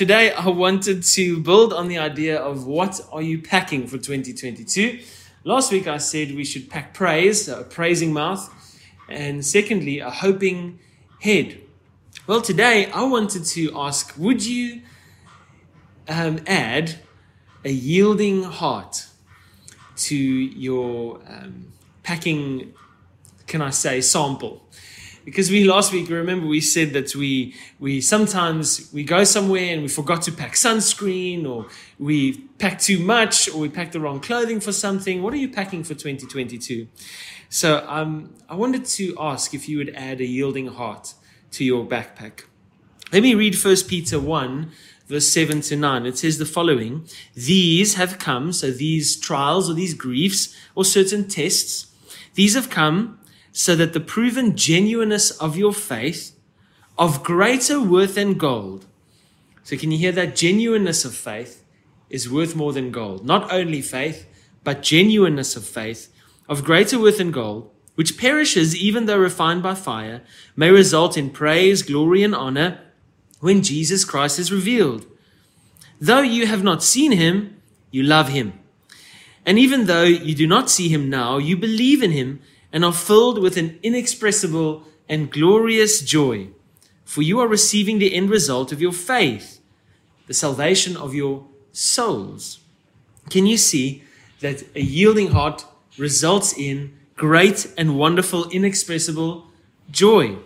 today I wanted to build on the idea of what are you packing for 2022. Last week I said we should pack praise, a praising mouth, and secondly, a hoping head. Well, today I wanted to ask would you um, add a yielding heart to your um, packing, can I say, sample? Because we last week remember we said that we we sometimes we go somewhere and we forgot to pack sunscreen or we pack too much or we pack the wrong clothing for something. What are you packing for 2022 so um, i wanted to ask if you would add a yielding heart to your backpack. Let me read 1 peter 1 verse 7 to 9 it says the following these have come so these trials or these griefs or certain tests these have come so that the proven genuineness of your faith, of greater worth than gold. So, can you hear that? Genuineness of faith is worth more than gold. Not only faith, but genuineness of faith, of greater worth than gold, which perishes even though refined by fire, may result in praise, glory, and honor when Jesus Christ is revealed. Though you have not seen him, you love him. And even though you do not see him now, you believe in him and are filled with an inexpressible and glorious joy, for you are receiving the end result of your faith, the salvation of your souls. Can you see that a yielding heart results in great and wonderful, inexpressible joy?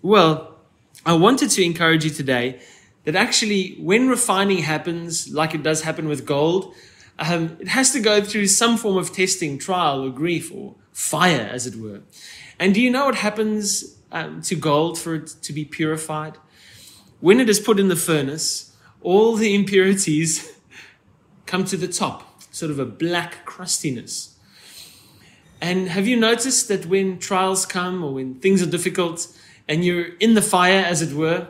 Well, I wanted to encourage you today that actually, when refining happens, like it does happen with gold, um, it has to go through some form of testing, trial, or grief, or fire, as it were. And do you know what happens um, to gold for it to be purified? When it is put in the furnace, all the impurities come to the top, sort of a black crustiness. And have you noticed that when trials come or when things are difficult and you're in the fire, as it were,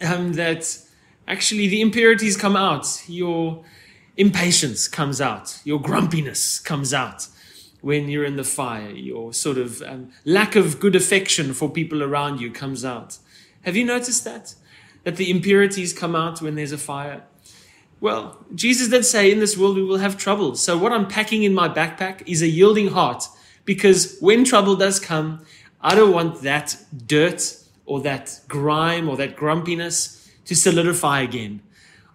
um, that actually the impurities come out, your impatience comes out, your grumpiness comes out, when you're in the fire. Your sort of um, lack of good affection for people around you comes out. Have you noticed that? That the impurities come out when there's a fire? Well, Jesus did say, in this world we will have trouble. So, what I'm packing in my backpack is a yielding heart because when trouble does come, I don't want that dirt or that grime or that grumpiness to solidify again.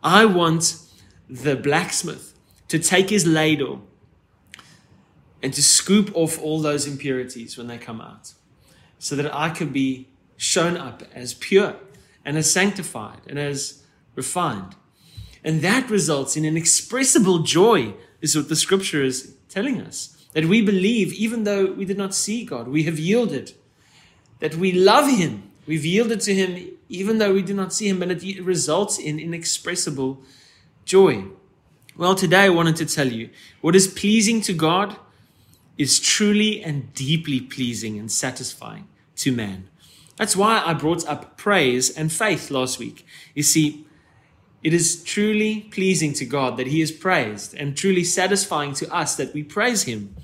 I want the blacksmith to take his ladle and to scoop off all those impurities when they come out so that I could be shown up as pure and as sanctified and as refined. And that results in an expressible joy, is what the scripture is telling us. That we believe, even though we did not see God, we have yielded. That we love Him. We've yielded to Him, even though we do not see Him, and it results in inexpressible joy. Well, today I wanted to tell you what is pleasing to God is truly and deeply pleasing and satisfying to man. That's why I brought up praise and faith last week. You see, it is truly pleasing to God that He is praised and truly satisfying to us that we praise Him.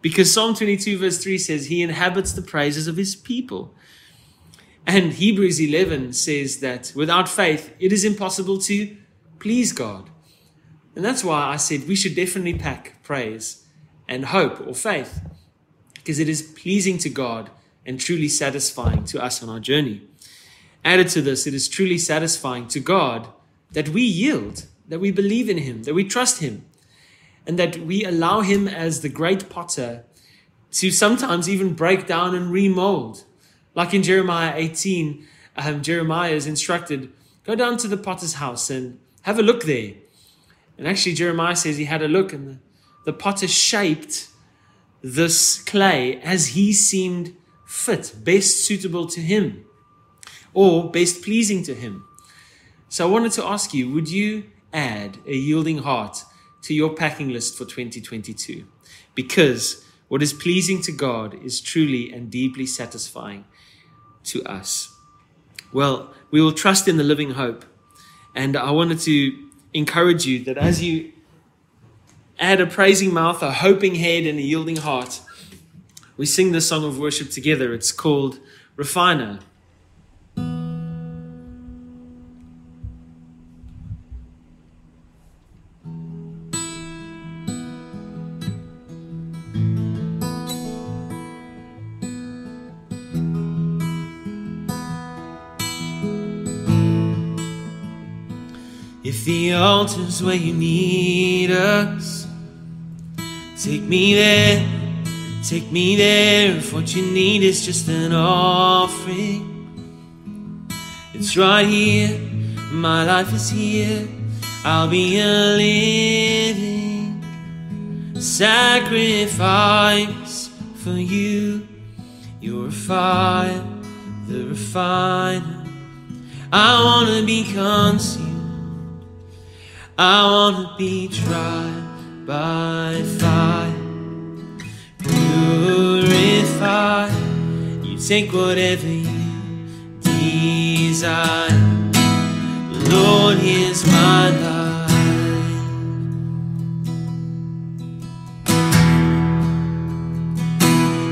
Because Psalm 22, verse 3 says, He inhabits the praises of His people. And Hebrews 11 says that without faith, it is impossible to please God. And that's why I said we should definitely pack praise and hope or faith because it is pleasing to God and truly satisfying to us on our journey. Added to this, it is truly satisfying to God that we yield, that we believe in Him, that we trust Him, and that we allow Him as the great potter to sometimes even break down and remold. Like in Jeremiah 18, um, Jeremiah is instructed go down to the potter's house and have a look there. And actually, Jeremiah says he had a look, and the the potter shaped this clay as he seemed fit, best suitable to him, or best pleasing to him. So I wanted to ask you would you add a yielding heart to your packing list for 2022? Because what is pleasing to God is truly and deeply satisfying to us. Well, we will trust in the living hope. And I wanted to encourage you that as you add a praising mouth, a hoping head, and a yielding heart. We sing this song of worship together. It's called Refiner. If the altar's where you need us take me there, take me there. If what you need is just an offering, it's right here. My life is here. I'll be a living sacrifice for you. You're a fire, the refiner. I wanna be consumed. I wanna be tried by fire. Take whatever you desire. Lord, here's my life.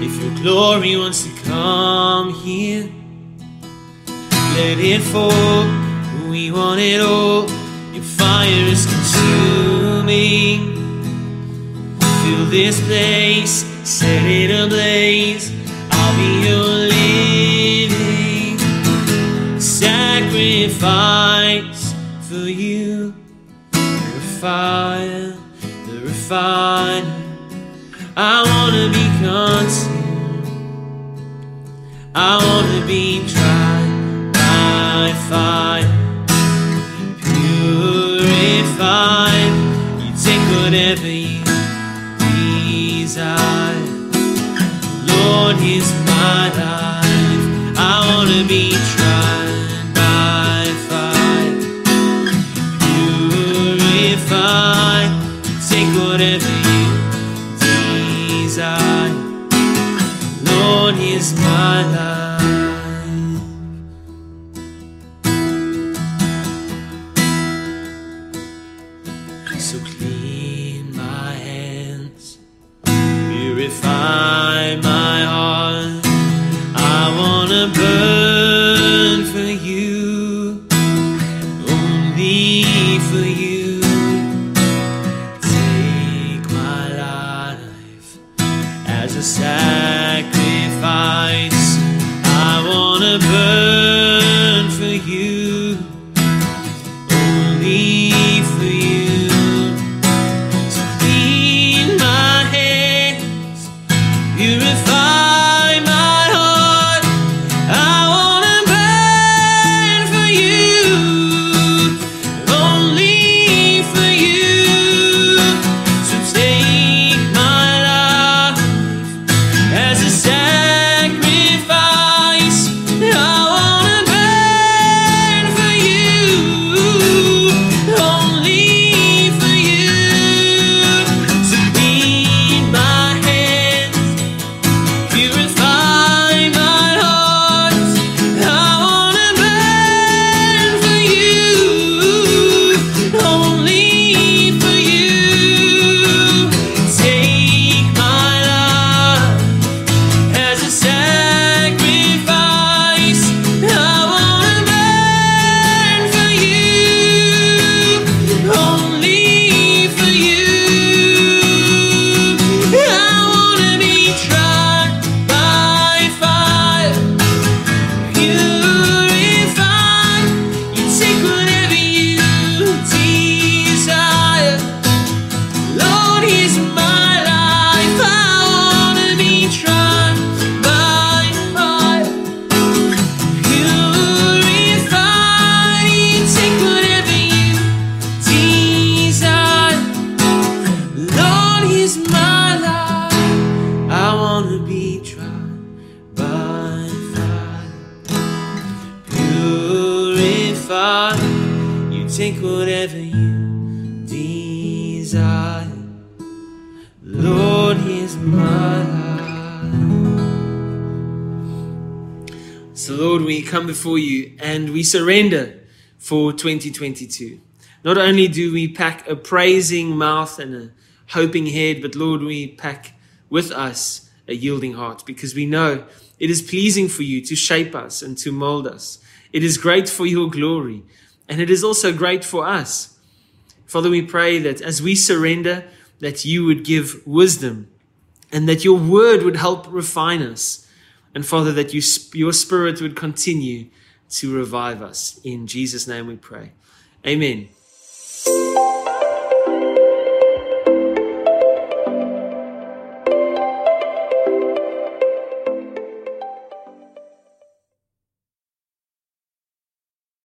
If your glory wants to come here, let it fall. We want it all. Your fire is consuming. Fill this place, set it ablaze. Sacrifice for you. The fire, the refiner. I wanna be consumed. I wanna be tried by fire, purified. You take whatever you desire. Lord, here's my life. I wanna be tried life. So clean my hands, purify my heart. I wanna burn for you, only for you. Take whatever you desire. Lord, here's my life. So, Lord, we come before you and we surrender for 2022. Not only do we pack a praising mouth and a hoping head, but Lord, we pack with us a yielding heart because we know it is pleasing for you to shape us and to mold us. It is great for your glory and it is also great for us. Father, we pray that as we surrender, that you would give wisdom and that your word would help refine us. And Father, that you, your spirit would continue to revive us. In Jesus' name we pray. Amen.